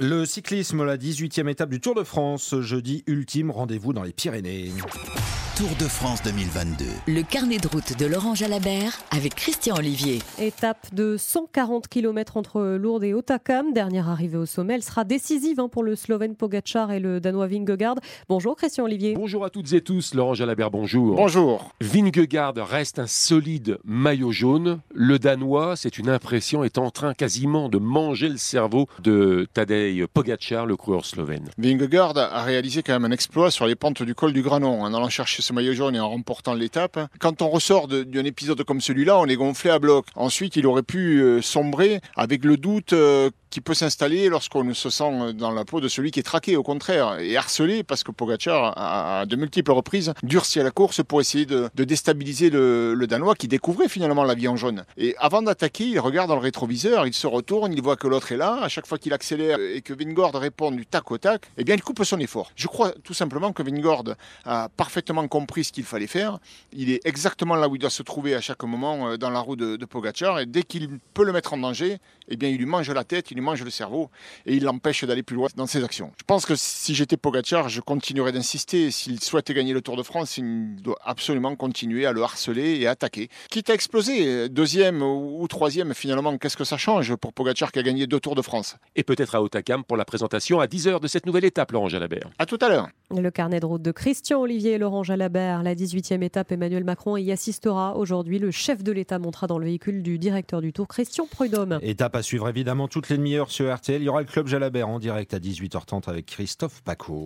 Le cyclisme, la 18e étape du Tour de France, jeudi ultime, rendez-vous dans les Pyrénées. Tour de France 2022. Le carnet de route de Laurent Jalabert avec Christian Olivier. Étape de 140 km entre Lourdes et Otakam. Dernière arrivée au sommet. Elle sera décisive hein, pour le Slovène Pogacar et le Danois Vingegaard. Bonjour Christian Olivier. Bonjour à toutes et tous. Laurent Jalabert, bonjour. Bonjour. Vingegaard reste un solide maillot jaune. Le Danois, c'est une impression, est en train quasiment de manger le cerveau de Tadej Pogacar, le coureur slovène. Vingegaard a réalisé quand même un exploit sur les pentes du col du Granon en allant chercher ce maillot jaune et en remportant l'étape. Quand on ressort d'un épisode comme celui-là, on est gonflé à bloc. Ensuite, il aurait pu euh, sombrer avec le doute euh, peut s'installer lorsqu'on se sent dans la peau de celui qui est traqué, au contraire, et harcelé parce que Pogacar a, de multiples reprises durci à la course pour essayer de, déstabiliser le, Danois qui découvrait finalement la vie en jaune. Et avant d'attaquer, il regarde dans le rétroviseur, il se retourne, il voit que l'autre est là. À chaque fois qu'il accélère et que Vingord répond du tac au tac, eh bien il coupe son effort. Je crois tout simplement que Vingord a parfaitement compris ce qu'il fallait faire. Il est exactement là où il doit se trouver à chaque moment euh, dans la roue de, de Pogacar et dès qu'il peut le mettre en danger, eh bien il lui mange la tête, il mange le cerveau et il l'empêche d'aller plus loin dans ses actions. Je pense que si j'étais Pogacar, je continuerais d'insister. S'il souhaite gagner le Tour de France, il doit absolument continuer à le harceler et attaquer. Quitte à exploser, deuxième ou troisième, finalement, qu'est-ce que ça change pour Pogacar qui a gagné deux Tours de France? Et peut-être à Otakam pour la présentation à 10h de cette nouvelle étape, Laurent Jalabert. À tout à l'heure. Le carnet de route de Christian Olivier et Laurent Jalabert, la 18e étape, Emmanuel Macron y assistera. Aujourd'hui, le chef de l'État montera dans le véhicule du directeur du Tour, Christian Prudhomme. Étape à suivre évidemment toutes les demi-heures sur RTL. Il y aura le club Jalabert en direct à 18h30 avec Christophe Paco.